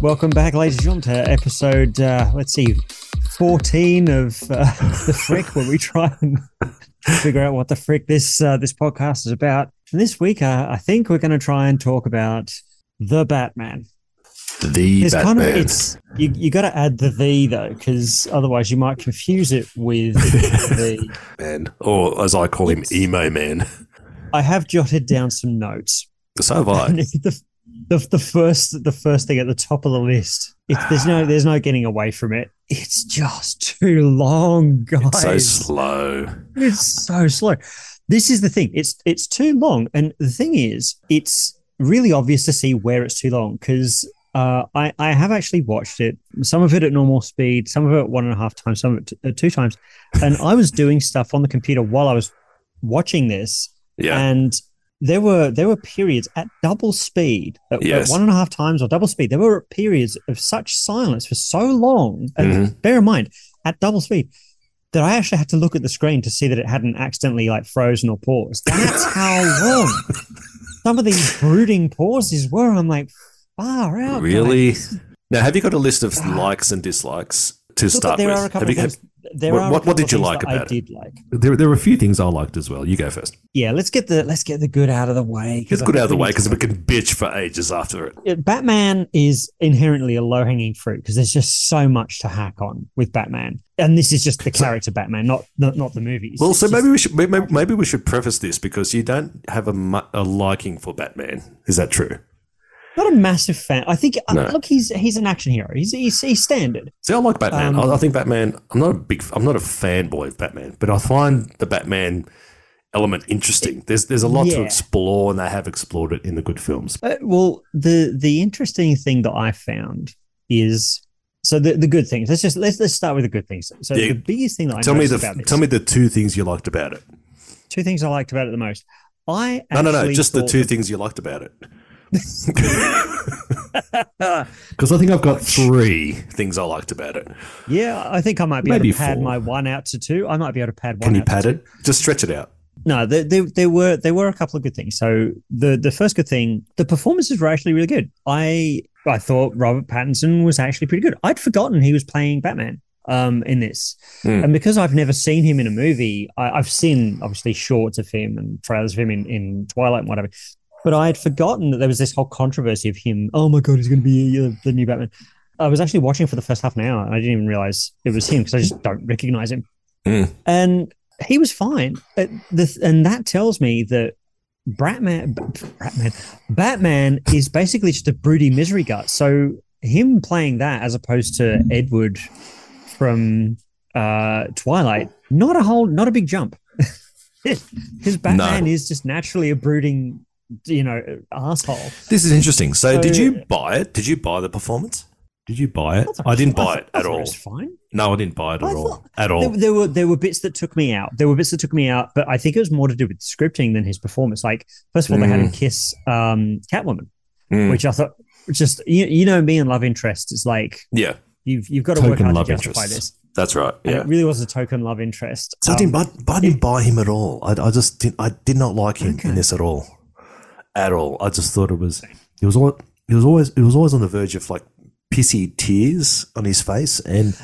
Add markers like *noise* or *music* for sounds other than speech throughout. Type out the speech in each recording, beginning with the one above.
Welcome back, ladies and gentlemen, to episode, uh, let's see, 14 of uh, *laughs* The Frick, where we try and *laughs* figure out what the frick this uh, this podcast is about. And this week, uh, I think we're going to try and talk about The Batman. The It's Batman. kind of, it's, you, you got to add the the, though, because otherwise you might confuse it with *laughs* the. man, or as I call him, emo man. I have jotted down some notes. So have I. The, the, the first the first thing at the top of the list. It, there's no there's no getting away from it. It's just too long, guys. so slow. It's so slow. This is the thing. It's it's too long, and the thing is, it's really obvious to see where it's too long because uh, I I have actually watched it. Some of it at normal speed, some of it one and a half times, some of it t- uh, two times, and I was doing stuff on the computer while I was watching this, Yeah. and there were there were periods at double speed, at, at one and a half times or double speed. There were periods of such silence for so long. And Mhm. bear in mind, at double speed, that I actually had to look at the screen to see that it hadn't accidentally like frozen or paused. That's how long *laughs* some of these brooding pauses were. I'm like, far out. Really? guys. Now, have you got a list of Ah. likes and dislikes to Look, start there with? are a couple have you, have. There what- are what- what did you like that I about it? did like. There, there were a few things I liked as well. You go first. Yeah, let's get the let's get the good out of the way. 'cause Let's I get think out of the way because we can bitch for ages after it. Batman is inherently a low hanging fruit because there's just so much to hack on with Batman, and this is just the character Batman, not not, not the movies. Well, so just- maybe we should maybe, maybe we should preface this because you don't have a, a liking for Batman. Is that true? Not a massive fan. I think uh, No. look, he's he's an action hero. He's he's, he's standard. See, I like Batman. Um, I, I think Batman. I'm not a big. I'm not a fanboy of Batman, but I find the Batman element interesting. There's there's a lot to explore, and they have explored it in the good films. Uh, well, the the interesting thing that I found is so the, the good things. Let's just let's let's start with the good things. So Yeah. the biggest thing that I tell me the this, tell me the two things you liked about it. two things I liked about it the most. I No, no, no. Just the two that- things you liked about it. *laughs* Because I think I've got three. Things I liked about it. Yeah, I think I might be Maybe able to pad four. my one out to two. I might be able to pad one. Can you out to pad two. it? Just stretch it out. No, there, there, there were there were a couple of good things. So the the first good thing, the performances were actually really good. I I thought Robert Pattinson was actually pretty good. I'd forgotten he was playing Batman um in this, Hmm. and because I've never seen him in a movie, I, I've seen obviously shorts of him and trailers of him in, in Twilight and whatever. But I had forgotten that there was this whole controversy of him. Oh my god, he's going to be uh, the new Batman. I was actually watching for the first half an hour, and I didn't even realize it was him because I just don't recognize him. Hmm. And he was fine. The, and that tells me that Batman, Batman, Batman is basically just a broody misery gut. So him playing that as opposed to Edward from uh, Twilight, not a whole, not a big jump. *laughs* His Batman No. is just naturally a brooding, you know, asshole. This is interesting. So, did you buy it? Did you buy the performance? Did you buy it? I didn't buy it at all. was fine. No, I didn't buy it I at all. thought- At all. There, there were there were bits that took me out. There were bits that took me out, but I think it was more to do with scripting than his performance. Like first of all, they had him kiss um, Catwoman, Mm. which I thought just you, you know me and love interest is like Yeah, you've you've got to work Token hard to love justify interests. this. that's right. And it really was a token love interest. So I Um, didn't, buy, but I didn't buy him at all. I, I just did. I did not like him Okay. in this at all, at all. I just thought it was. It was all. It was always. It was always on the verge of like pissy tears on his face, and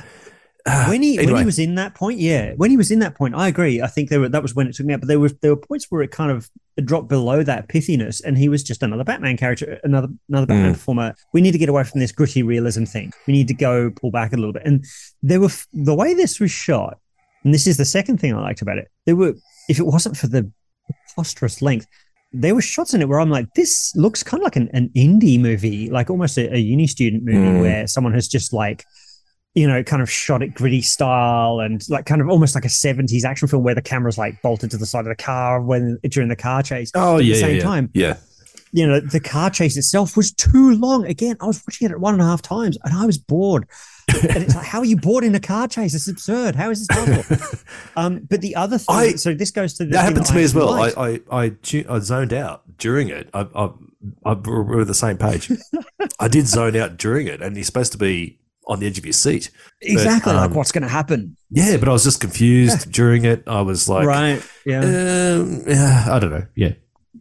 uh, *sighs* when he when he was in that point, yeah, when he was in that point, I agree. I think there were that was when it took me out. But there were there were points where it kind of dropped below that pithiness, and he was just another Batman character, another another Batman Mm. performer. We need to get away from this gritty realism thing. We need to go pull back a little bit. And there were the way this was shot, and this is the second thing I liked about it. There were if it wasn't for the preposterous length. There were shots in it where I'm like, this looks kind of like an, an indie movie, like almost a, a uni student movie Mm. where someone has just like you know, kind of shot it gritty style and like kind of almost like a 70s action film where the camera's like bolted to the side of the car when during the car chase. oh At the yeah, same yeah, yeah. time, yeah. you know, the car chase itself was too long. Again, I was watching it at one and a half times and I was bored. And it's like, how are you bored in a car chase? It's absurd. How is this possible? *laughs* um, but the other thing, I- so this goes to the That happened to I me as well. liked. I, I, I, zoned out during it. I, I, I, we're on the same page. I did zone out during it, and you're supposed to be on the edge of your seat. exactly um, like what's going to happen. Yeah, but I was just confused *laughs* during it. I was like, right. Yeah. um, yeah, I don't know. Yeah.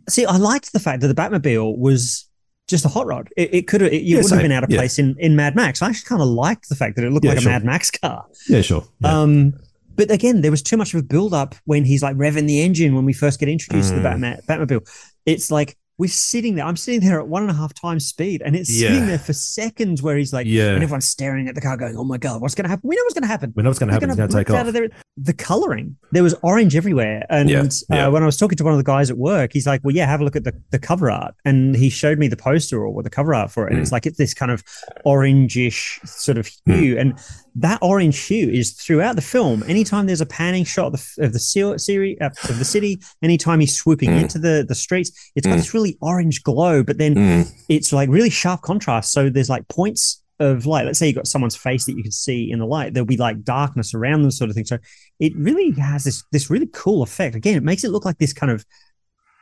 See, I liked the fact that the Batmobile was just a hot rod. It, it could have, it, you Yeah, wouldn't have been out of Yeah. place in, in Mad Max. I actually kind of liked the fact that it looked Yeah, like sure. a Mad Max car. Yeah, sure. Um, but again, there was too much of a build up when he's like revving the engine when we first get introduced to the Mm. Batman Batmobile. It's like we're sitting there. I'm sitting there at one and a half times speed, and it's Yeah. sitting there for seconds where he's like, Yeah. and everyone's staring at the car, going, "Oh my god, what's going to happen? We know what's going to happen." we know what's going to happen. It's going to take off. of there. The coloring, there was orange everywhere. And Yeah. Uh, when I was talking to one of the guys at work, he's like, "Well, yeah, have a look at the, the cover art." And he showed me the poster or the cover art for it, and Hmm. it's like it's this kind of orangish sort of hue, and that orange hue is throughout the film. Anytime there's a panning shot of the of the uh, of the city, anytime he's swooping Mm. into the the streets, it's got Mm. this really orange glow, but then Mm. it's like really sharp contrast. So there's like points of light. Let's say you got someone's face that you can see in the light. There'll be like darkness around them, sort of thing. So it really has this this really cool effect. Again, it makes it look like this kind of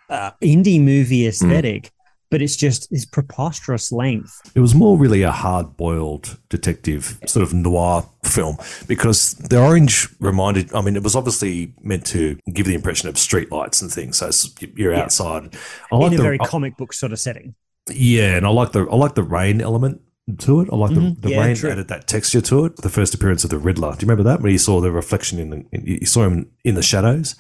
uh, indie movie aesthetic, but it's just this preposterous length. It was more really a hard boiled detective sort of noir film because the orange reminded, I mean, it was obviously meant to give the impression of streetlights and things. So you're Yeah. outside. I like in a the, very I- comic book sort of setting. yeah, and I like the I like the rain element to it. I like Mhm. the, the Yeah, rain true. added that texture to it. The first appearance of the Riddler. Do you remember that when you saw the reflection in the in, you saw him in the shadows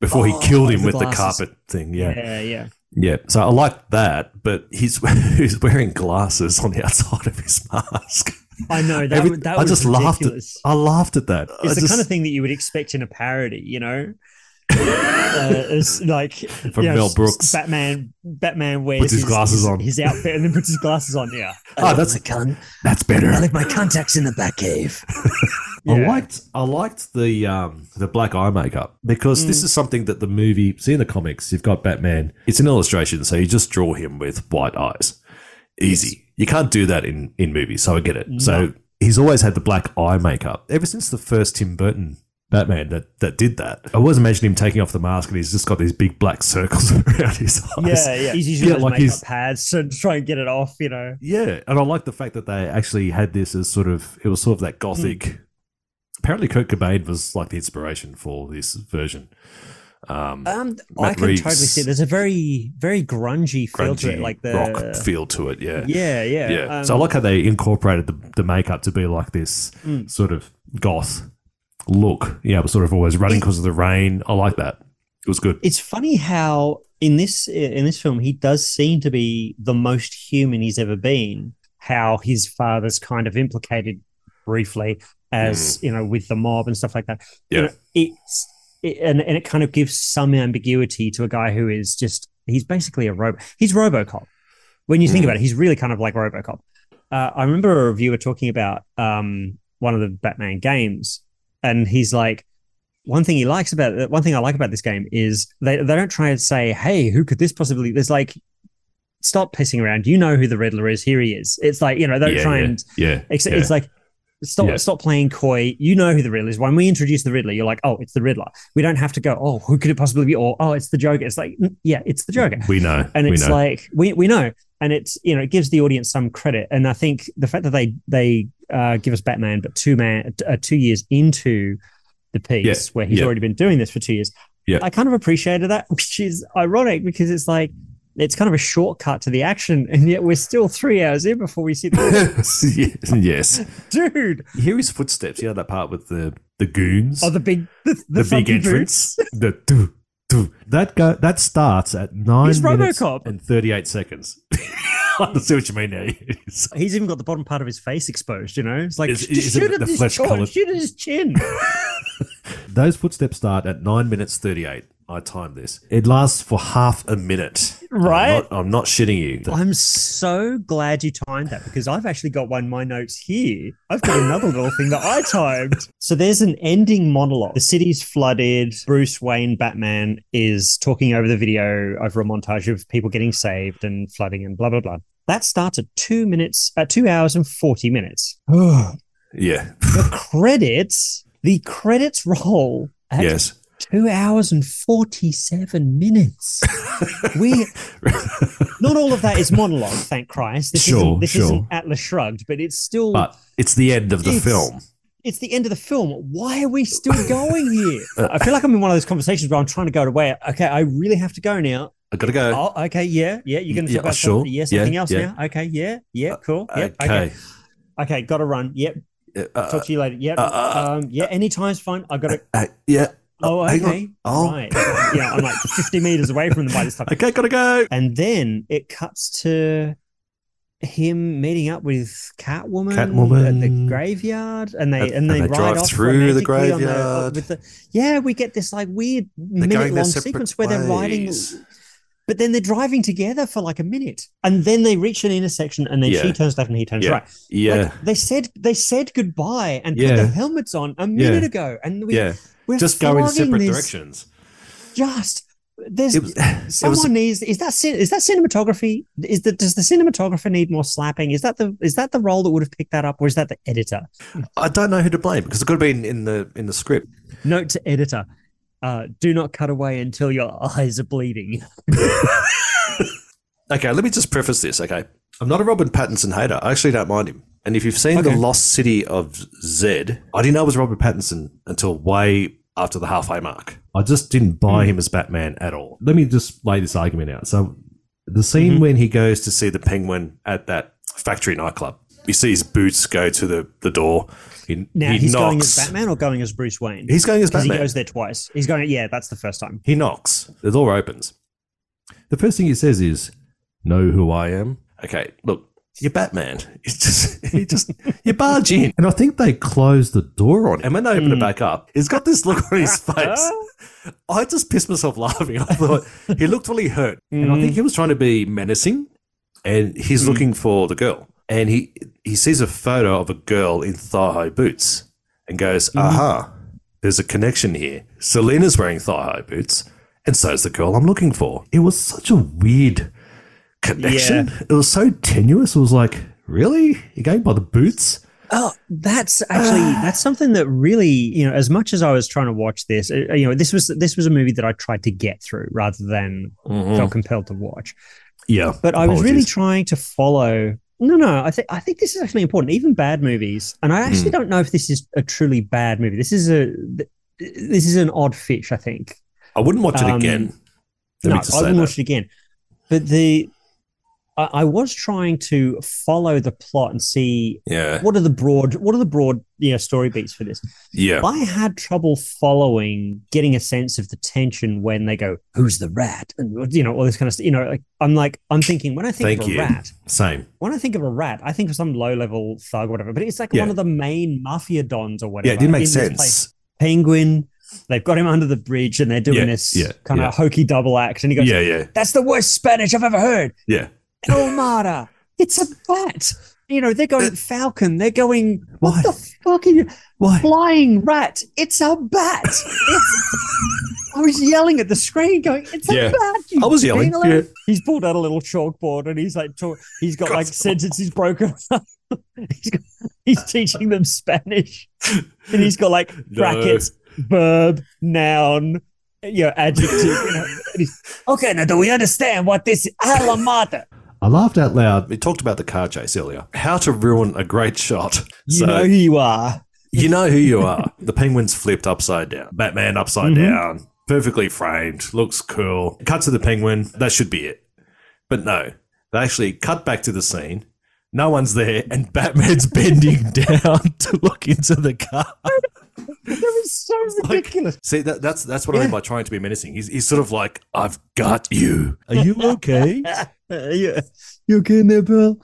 before Oh, he killed him the with the carpet thing? Yeah. Yeah, yeah. Yeah, so I like that, but he's *laughs* he's wearing glasses on the outside of his mask. I know that. Every- that I just laughed at. ridiculous. I laughed at that. It's I the just- kind of thing that you would expect in a parody, you know. Uh, it's like *laughs* From you know, Mel Brooks. Batman. Batman wears Puts his glasses on. his outfit, and then puts his glasses on. Yeah. Oh, that's a con- that's better. I left my contacts in the back cave. *laughs* I liked I liked the um the black eye makeup because Mm. this is something that the movie see in the comics you've got Batman it's an illustration so you just draw him with white eyes easy you can't do that in in movies so I get it so he's always had the black eye makeup ever since the first Tim Burton Batman that that did that I always imagine him taking off the mask and he's just got these big black circles *laughs* around his eyes Yeah, yeah. He's using Yeah, like makeup he's- pads to try and get it off. You know. Yeah, and I like the fact that they actually had this as sort of it was sort of that gothic. Apparently, Kurt Cobain was like the inspiration for this version. Um, Um, I can Reeves. totally see. There's a very, very grungy feel to it, like the rock feel to it. Yeah, Yeah, yeah, yeah. um, so I like how they incorporated the, the makeup to be like this Mm. sort of goth look. Yeah, it was sort of always running because of the rain. I like that. It was good. It's funny how in this in this film he does seem to be the most human he's ever been. How his father's kind of implicated briefly as you know with the mob and stuff like that. You Mm. Yeah. know, it's it, and and it kind of gives some ambiguity to a guy who is just he's basically a robot. He's RoboCop. When you think Mm. about it, he's really kind of like RoboCop. Uh, I remember a reviewer talking about um, one of the Batman games, and he's like, one thing he likes about uh, one thing I like about this game is they they don't try and say, hey, who could this possibly? There's like, stop pissing around. You know who the Riddler is. Here he is. It's like you know, they don't yeah, try yeah, and yeah, it's, yeah. it's like. Stop! Stop playing coy. You know who the Riddler is. When we introduce the Riddler, you're like, "Oh, it's the Riddler." We don't have to go, "Oh, who could it possibly be?" Or, "Oh, it's the Joker." It's like, yeah, it's the Joker we know, and we it's know. like we we know and it's you know it gives the audience some credit and i think the fact that they they uh, give us batman but two man uh, two years into the piece Yeah, where he's yeah. already been doing this for two years Yeah. i kind of appreciated that *laughs* which is ironic because it's like it's kind of a shortcut to the action and yet we're still three hours in before we see the *laughs* *laughs* yes. dude You hear his footsteps. You know that part with the the goons. oh the big the, the, the, big entrance. the do do that go that starts at nine He's minutes RoboCop. and thirty eight seconds. *laughs* I see what you mean now. *laughs* He's even got the bottom part of his face exposed you know it's like Is- just is it at the his flesh jaw, shoot at his chin *laughs* Those footsteps start at nine minutes thirty eight. I timed this. It lasts for half a minute. Right? I'm not, I'm not shitting you. I'm so glad you timed that because I've actually got one my notes here. I've got another little thing that I timed. So there's an ending monologue. The city's flooded. Bruce Wayne, Batman, is talking over the video over a montage of people getting saved and flooding and blah, blah, blah. That starts at two minutes, uh, two hours and 40 minutes. *sighs* Yeah. the credits, the credits roll at yes. Two hours and 47 minutes. we *laughs* not all of that is monologue, thank Christ. This Sure, isn't this sure. isn't Atlas Shrugged, but it's still But it's the end of the film. it's the end of the film. Why are we still going here? *laughs* I feel like I'm in one of those conversations where I'm trying to go away. Okay, I really have to go now. I gotta go. Oh, okay, yeah, yeah. You're gonna Yeah, talk about sure. something, yeah, Yeah, something else yeah. now. Okay, yeah, yeah, cool. Yep, okay. okay, okay. Got to run. Yep. Uh, Talk to you later. Yep. uh, uh, um, yeah. Anytime's fine. I got to. uh, yeah. Oh, okay. Oh. Right. yeah, I'm like 50 meters away from them by this time. *laughs* Okay, gotta go. And then it cuts to him meeting up with Catwoman, Catwoman. at the graveyard, and they And- and, they, they ride drive off through the on uh, graveyard. with the, yeah, we get this like weird minute long sequence where they're riding, but then they're driving together for like a minute, and then they reach an intersection, and then Yeah. she turns left and he turns Yeah. right. Yeah, Like, they said they said goodbye and put Yeah. their helmets on a minute ago, and we yeah. We're Just go in separate this directions. Just there's It *laughs* was. Someone was. needs is that is that cinematography is that does the cinematographer need more slapping is that the is that the role that would have picked that up or is that the editor I don't know who to blame because it could have been in the in the script. note to editor uh, do not cut away until your *laughs* eyes are bleeding *laughs* Okay, let me just preface this. Okay, I'm not a Robin Pattinson hater. I actually don't mind him. And if you've seen the Lost City of Zed, I didn't know it was Robert Pattinson until way after the halfway mark. I just didn't buy Hmm. him as Batman at all. Let me just lay this argument out. So, the scene Mhm. when he goes to see the Penguin at that factory nightclub, you see his boots go to the, the door. He, now he he's knocks. going as batman or going as bruce wayne He's going as because he goes there twice he's going yeah that's the first time He knocks. The door opens. The first thing he says is, "Know who I am?" Okay, look, you're Batman. It's just, *laughs* he just, you barge in, and I think they close the door on him. And when they open it Mm. back up, he's got this look on his face. *laughs* I just pissed myself laughing. I thought he looked really hurt, and I think he was trying to be menacing, and he's Mm. looking for the girl, and he he sees a photo of a girl in thigh high boots, and goes, Mm-hmm. "Aha." There's a connection here. Selina's wearing thigh high boots, and so's the girl I'm looking for. It was such a weird connection. It was so tenuous. It was like, really? You're going by the boots? Oh, that's actually that's something that really, you know, as much as I was trying to watch this, uh, you know, this was this was a movie that I tried to get through rather than felt compelled to watch. Yeah. But I was really trying to follow. No, no, I think I think this is actually important. Even bad movies, and I actually don't know if this is a truly bad movie. This is a this is an odd fish. I think. I wouldn't watch it Um, again. Let no, I wouldn't that. watch it again. But the I, I was trying to follow the plot and see Yeah. what are the broad what are the broad you know, story beats for this. Yeah. I had trouble following, getting a sense of the tension when they go, "Who's the rat?" and you know all this kind of stuff. You know, like I'm like I'm thinking when I think Thank of a you. rat, Same. when I think of a rat, I think of some low level thug or whatever. But it's like Yeah. one of the main mafia dons or whatever. Yeah, it didn't make in this place. sense. Penguin, they've got him under the bridge and they're doing Yeah, this yeah, kind yeah. of hokey double act, and he goes, Yeah, yeah, "That's the worst Spanish I've ever heard." yeah. El Mara, it's a bat. You know, they're going Falcon. They're going. What Why? the fuck are you? Why? flying rat. It's a bat. It's, I was yelling at the screen, going, "It's a bat!" you I was yelling, dingaling." yeah. He's pulled out a little chalkboard and he's like, talk, he's got like sentences broken. up. *laughs* he's, got, he's teaching them Spanish, and he's got like No. brackets, verb, noun, you know, adjective. You know, and he's, okay, now do we understand what this is? I laughed out loud. We talked about the car chase earlier. How to ruin a great shot. You so know who you are. you know who you are. *laughs* The penguin's flipped upside down. Batman upside Mhm. down. Perfectly framed. Looks cool. Cut to the penguin. That should be it. But no. They actually cut back to the scene. No one's there, and *laughs* Batman's bending *laughs* down to look into the car. That was so like- ridiculous. See, that, that's that's what I mean by trying to be menacing. He's, he's sort of like, I've got you. Are you okay? *laughs* Uh, yeah. You okay there, pal?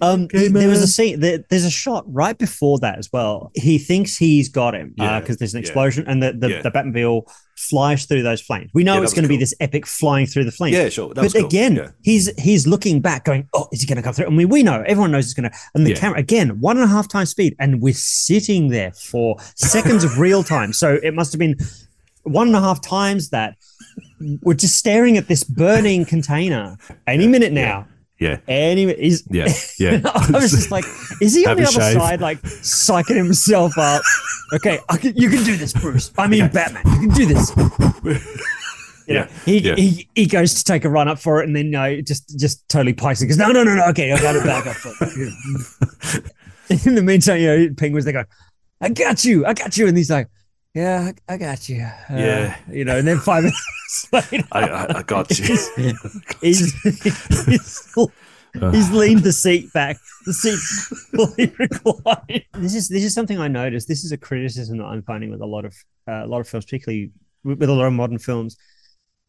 Um, okay, there was a scene. There, there's a shot right before that as well. He thinks he's got him because Yeah, there's an yeah. explosion and the the, Yeah. the Batmobile flies through those flames. We know Yeah, it's going to was be this epic flying through the flames. Yeah, sure. But cool. again, Yeah. he's he's looking back, going, "Oh, is he going to come through?" I mean, we know, everyone knows it's going to. And the Yeah. camera again, one and a half times speed, and we're sitting there for seconds of real time. So it must have been one and a half times that. *laughs* We're just staring at this burning container. Any minute now, yeah, any is yeah, *laughs* yeah. I was just like, is he on the other shave. side, like psyching himself up? Okay, I can, you can do this, Bruce. I mean, Batman, you can do this. *laughs* You know, Yeah, he, yeah. he he goes to take a run up for it, and then no, just just totally pikes it. Goes, no, no, no, no. Okay, I got it back up. For it. In the meantime, you know, penguins they go, I got you, I got you, and he's like, yeah, I, I got you. Uh, Yeah. you know, and then five *laughs* minutes later, I, I, I got you. he's, *laughs* he's, he's leaned the seat back. The seat fully *laughs* reclined. This is this is something I noticed. This is a criticism that I'm finding with a lot of uh, a lot of films, particularly with, with a lot of modern films.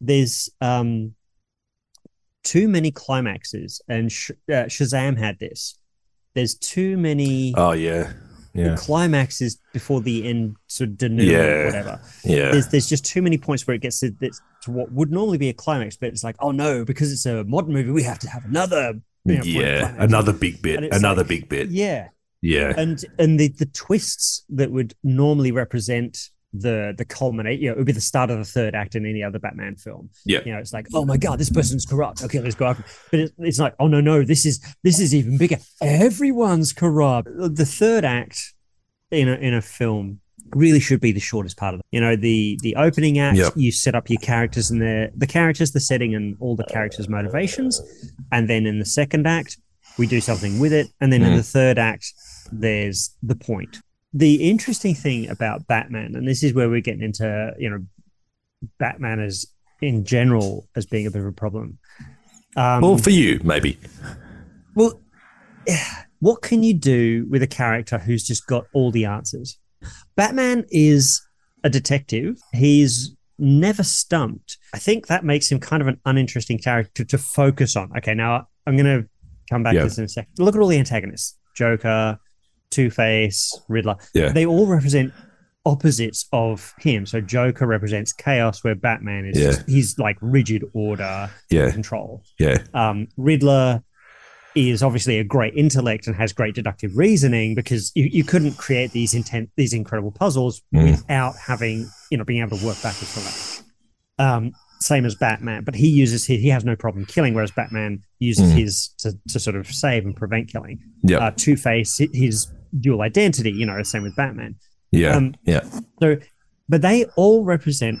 There's um too many climaxes, and Sh- uh, Shazam had this. There's too many Oh yeah, yeah, climaxes before the end, sort of denouement, Yeah. whatever yeah, there's there's just too many points where it gets to, to what would normally be a climax, but it's like, oh no, because it's a modern movie, we have to have another. you know, yeah. Another big bit. Another like- big bit. Yeah, Yeah, and and the the twists that would normally represent the the culminate, you know, it would be the start of the third act in any other Batman film. Yeah. you know, it's like, oh my god, this person's corrupt. Okay, let's go after. But it, it's like, oh no, no, this is this is even bigger. Everyone's corrupt. The third act in a in a film really should be the shortest part of it. You know, the the opening act, Yep. you set up your characters and their the characters, the setting, and all the characters' motivations, and then in the second act, we do something with it, and then in Mm. the third act, there's the point. The interesting thing about Batman, and this is where we're getting into, you know, Batman as in general as being a bit of a problem. Um, well, for you maybe. well, *sighs* what can you do with a character who's just got all the answers? Batman is a detective. He's never stumped. I think that makes him kind of an uninteresting character to focus on. Okay, now I'm going to come back Yeah. to this in a second. Look at all the antagonists Joker, Two Face, Riddler. Yeah. They all represent opposites of him. So Joker represents chaos, where Batman is Yeah. just, he's like rigid order, Yeah, control yeah, um, Riddler is obviously a great intellect and has great deductive reasoning because you, you couldn't create these intent these incredible puzzles Mm. without having you know being able to work backwards from that. Um, same as Batman, but he uses his, he has no problem killing, whereas Batman uses Mm. his to, to sort of save and prevent killing. yeah, Uh, Two Face, his dual identity, you know, same with Batman. yeah, um, yeah. So, but they all represent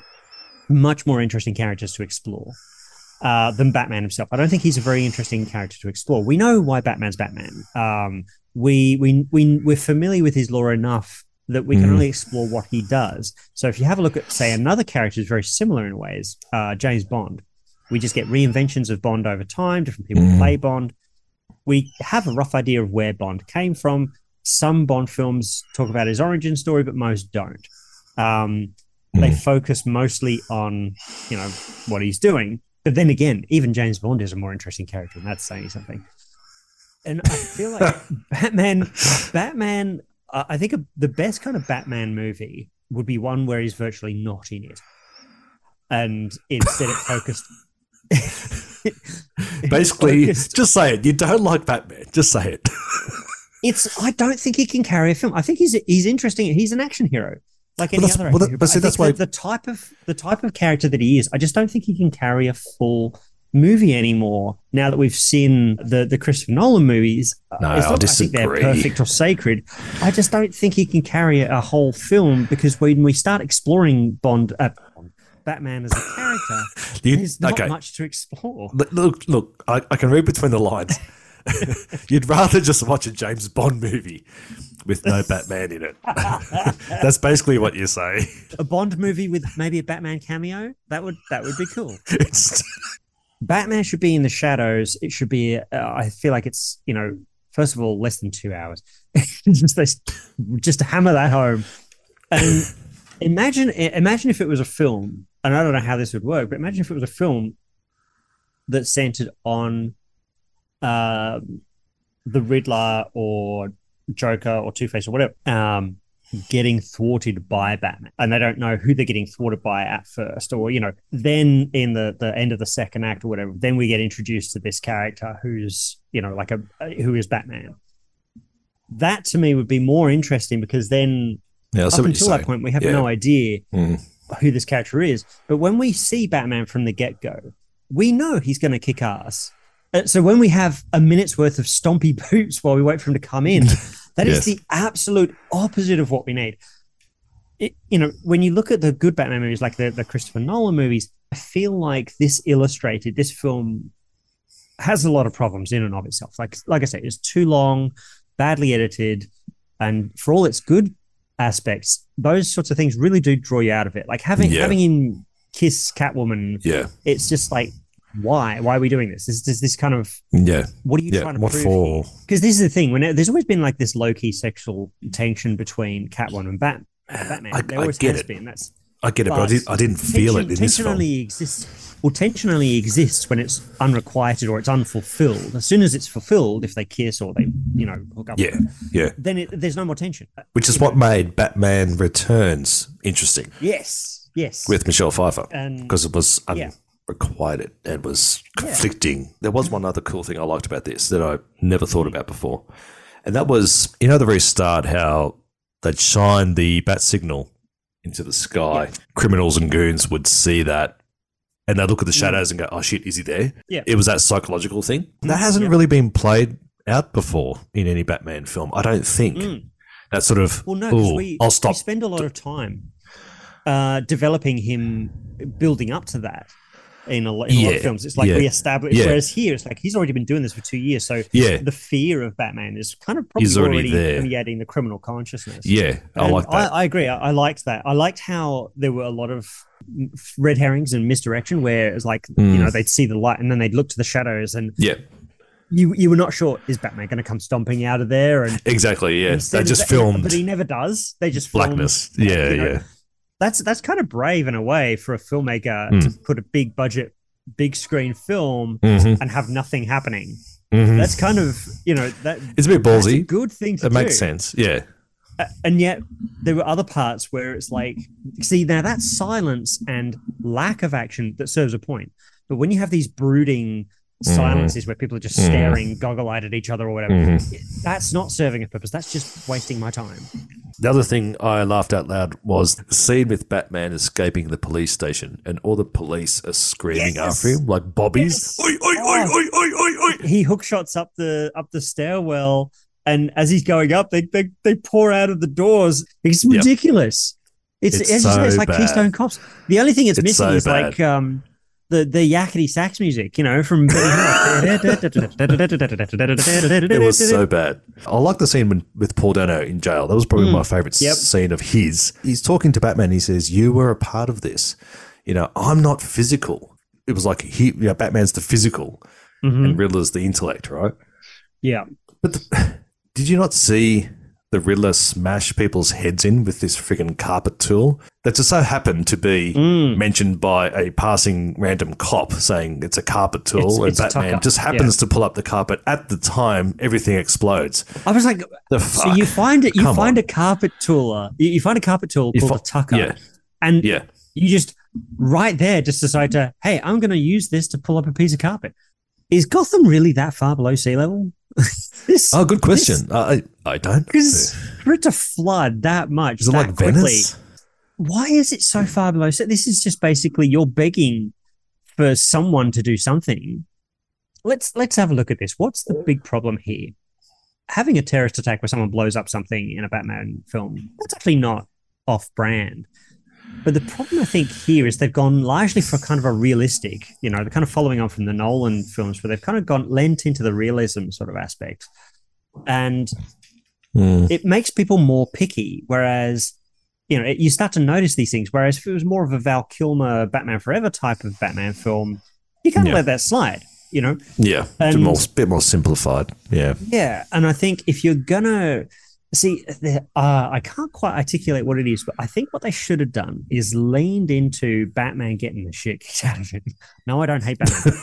much more interesting characters to explore uh, than Batman himself. I don't think he's a very interesting character to explore. We know why Batman's Batman. Um, we we we we're familiar with his lore enough that we can Mhm. only explore what he does. So, if you have a look at, say, another character who's very similar in ways, uh, James Bond, we just get reinventions of Bond over time. Different people Mhm. play Bond. We have a rough idea of where Bond came from. Some Bond films talk about his origin story, but most don't. Um, They Mm. focus mostly on, you know, what he's doing. But then again, even James Bond is a more interesting character, and that's saying something. And I feel like *laughs* Batman, Batman, uh, I think a, the best kind of Batman movie would be one where he's virtually not in it, and instead it focused. *laughs* *laughs* Basically, focused- just say it. You don't like Batman. Just say it. It's. I don't think he can carry a film. I think he's he's interesting. He's an action hero, like any other. well, that- but see, that's why- the, the type of the type of character that he is. I just don't think he can carry a full movie anymore. Now that we've seen the the Christopher Nolan movies, Uh, No, it's I not that I think they're perfect or sacred. I just don't think he can carry a whole film because when we start exploring Bond, uh, Batman as a character, *laughs* You- there's not okay. much to explore. Look, look, look I, I can read between the lines. *laughs* You'd rather just watch a James Bond movie with no Batman in it. *laughs* That's basically what you say. A Bond movie with maybe a Batman cameo that would that would be cool. *laughs* It's, Batman should be in the shadows. It should be. Uh, I feel like it's you know, first of all, less than two hours. just just to hammer that home. And imagine, imagine if it was a film, and I don't know how this would work, but imagine if it was a film that centered on um, the Riddler or Joker or Two Face or whatever. Um, getting thwarted by Batman, and they don't know who they're getting thwarted by at first, or you know, then in the the end of the second act or whatever, then we get introduced to this character who's you know like a who is Batman. That to me would be more interesting because then yeah, up until that point we have Yeah. no idea Mm. who this character is. But when we see Batman from the get go, we know he's going to kick ass. Uh, So when we have a minute's worth of stompy *laughs* boots while we wait for him to come in, *laughs* that is Yes. the absolute opposite of what we need. It, you know, when you look at the good Batman movies, like the, the Christopher Nolan movies, I feel like this illustrated this film has a lot of problems in and of itself. Like like I say, it's too long, badly edited, and for all its good aspects, those sorts of things really do draw you out of it. Like having Yeah. having him kiss Catwoman, Yeah, it's just like why? Why are we doing this? Is this this kind of yeah, what are you yeah. trying to What prove for? Because this is the thing. When it, there's always been like this low key sexual tension between Catwoman and Bat, *sighs* Batman. I- there I always has it. been. That's I get it, but I, But did, I didn't feel it tension, in this tension film. only exists. Well, tension only exists when it's unrequited or it's unfulfilled. As soon as it's fulfilled, if they kiss or they, you know, hook up, Yeah, yeah. then it, there's no more tension. Which is You know, what made Batman Returns interesting Yes, yes. with Michelle Pfeiffer because it was um, Yeah. Unrequited and was Yeah. conflicting. There was one other cool thing I liked about this that I never thought about before, and that was you know the very start how they'd shine the bat signal into the sky. Criminals and goons would see that. And they'd look at the shadows and go, "Oh shit, is he there?" Mm. Yeah. it was that psychological thing that hasn't Yeah. really been played out before in any Batman film. I don't think Mm. that sort of. Well, no, "Ooh, we, I'll stop. we spend a lot of time uh, developing him, building up to that in a, in a lot of films. It's like yeah, we establish. yeah. Whereas here, it's like he's already been doing this for two years, so Yeah, the fear of Batman is kind of probably He's already already, permeating the criminal consciousness. yeah, I And like that. I, I agree. I, I liked that. I liked how there were a lot of red herrings and misdirection, where it's like you Mm. know they'd see the light and then they'd look to the shadows, and yeah, you you were not sure is Batman going to come stomping out of there, and exactly. Yeah, they just that- filmed but he never does. They just blackness. Yeah, you know, yeah, That's that's kind of brave in a way for a filmmaker Mm. to put a big budget, big screen film Mhm, and have nothing happening. mhm. That's kind of you know that It's a bit that's a ballsy. good thing to It makes sense. Yeah, and yet there were other parts where it's like see now that silence and lack of action that serves a point but when you have these brooding Mhm. silences where people are just Mhm. staring goggle-eyed at each other or whatever Mhm. that's not serving a purpose that's just wasting my time The other thing I laughed out loud was the scene with Batman escaping the police station and all the police are screaming Yes. after him like bobbies. Yes. Oi, oi, oi, Oh. oi, oi, oi, oi. he hook shots up the up the stairwell and as he's going up they they, they pour out of the doors it's Yep. ridiculous it's, It's as you say, it's like bad. keystone cops the only thing it's, It's missing so is bad. like um the the yakety sax music you know from It was so bad. I like the scene when, with Paul Dano in jail. That was probably Mm. my favorite Yep. scene of his. He's talking to Batman. He says, "You were a part of this. You know, I'm not physical." It was like he, you know, Batman's the physical Mhm. and Riddler's the intellect, right? yeah But the, *sighs* did you not see the Riddler smash people's heads in with this freaking carpet tool that just so happened to be Mm. mentioned by a passing random cop saying it's a carpet tool, It's- it's and Batman just happens to pull up the carpet at the time everything explodes. I was like, The so you find it, you Come find on. a carpet tooler, you, you find a carpet tool You called fi- a tucker, yeah, and yeah. you just right there just decide to, hey, I'm going to use this to pull up a piece of carpet. Is Gotham really that far below sea level? *laughs* this, Oh, good question. I I I don't. because for it to flood that much, Is that like quickly, Venice? why is it so far below? So this is just basically you're begging for someone to do something. Let's let's have a look at this. What's the big problem here? Having a terrorist attack where someone blows up something in a Batman film, that's actually not off brand. But the problem I think here is they've gone largely for kind of a realistic, you know, they're kind of following on from the Nolan films where they've kind of gone lent into the realism sort of aspect. And Hmm. it makes people more picky. Whereas, you know, you start to notice these things. Whereas if it was more of a Val Kilmer Batman Forever type of Batman film, you kind of Yeah. let that slide, you know? Yeah, And- a more, bit more simplified. Yeah, Yeah. And I think if you're gonna see, the- uh, I can't quite articulate what it is, but I think what they should have done is leaned into Batman getting the shit kicked out of him. No, I don't hate Batman,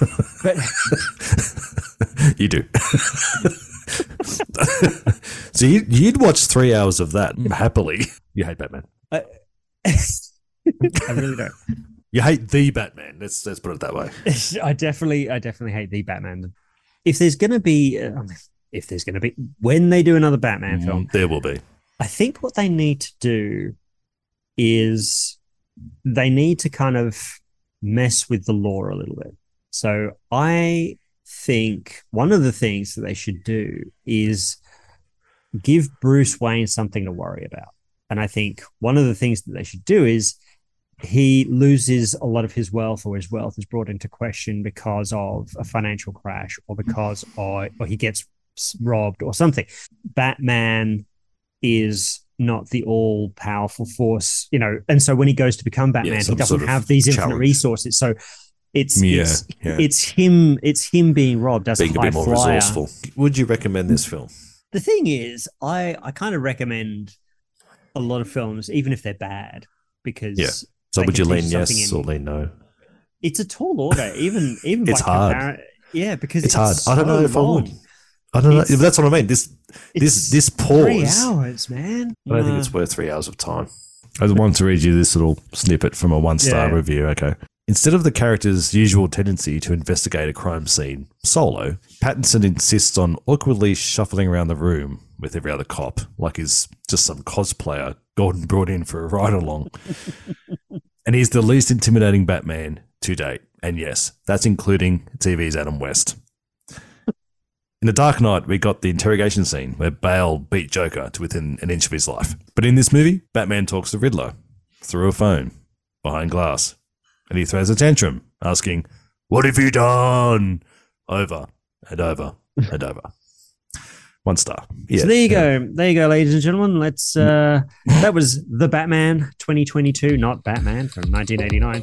but *laughs* you do. *laughs* so you, you'd watch three hours of that happily. You hate Batman. *laughs* I really don't. You hate the Batman. Let's let's put it that way. I definitely, I definitely hate the Batman. If there's going to be, uh, I if there's going to be, when they do another Batman mm, film, There will be. I think what they need to do is they need to kind of mess with the lore a little bit. So I think one of the things that they should do is give Bruce Wayne something to worry about. And I think one of the things that they should do is he loses a lot of his wealth or his wealth is brought into question because of a financial crash or because *laughs* or, or he gets robbed or something. Batman is not the all powerful force, you know. And so when he goes to become Batman, he doesn't sort of have these infinite challenge. resources. So it's Yeah, it's, yeah. it's him it's him being robbed as Being a a high bit more flyer. resourceful. Would you recommend this film? The thing is, I I kind of recommend a lot of films, even if they're bad, because Yeah. So would you lean yes in- or lean no? it's a tall order. Even even It's hard. compar- yeah, because It's hard. I don't know so if I would. Long. I don't know. It's- That's what I mean. This this It's this Three pause. hours, man. I don't think it's worth three hours of time. I just wanted to read you this little snippet from a one star Yeah. review. Okay. Instead of the character's usual tendency to investigate a crime scene solo, Pattinson insists on awkwardly shuffling around the room with every other cop, like he's just some cosplayer Gordon brought in for a ride along. *laughs* and he's the least intimidating Batman to date. And yes, that's including TV's Adam West. In The Dark Knight, we got the interrogation scene where Bale beat Joker to within an inch of his life. But in this movie, Batman talks to Riddler through a phone behind glass and he throws a tantrum, asking, What have you done? Over and over and over. *laughs* One star. Yeah. so there you go. There you go, ladies and gentlemen. Let's uh that was The Batman 2022, not Batman from 1989.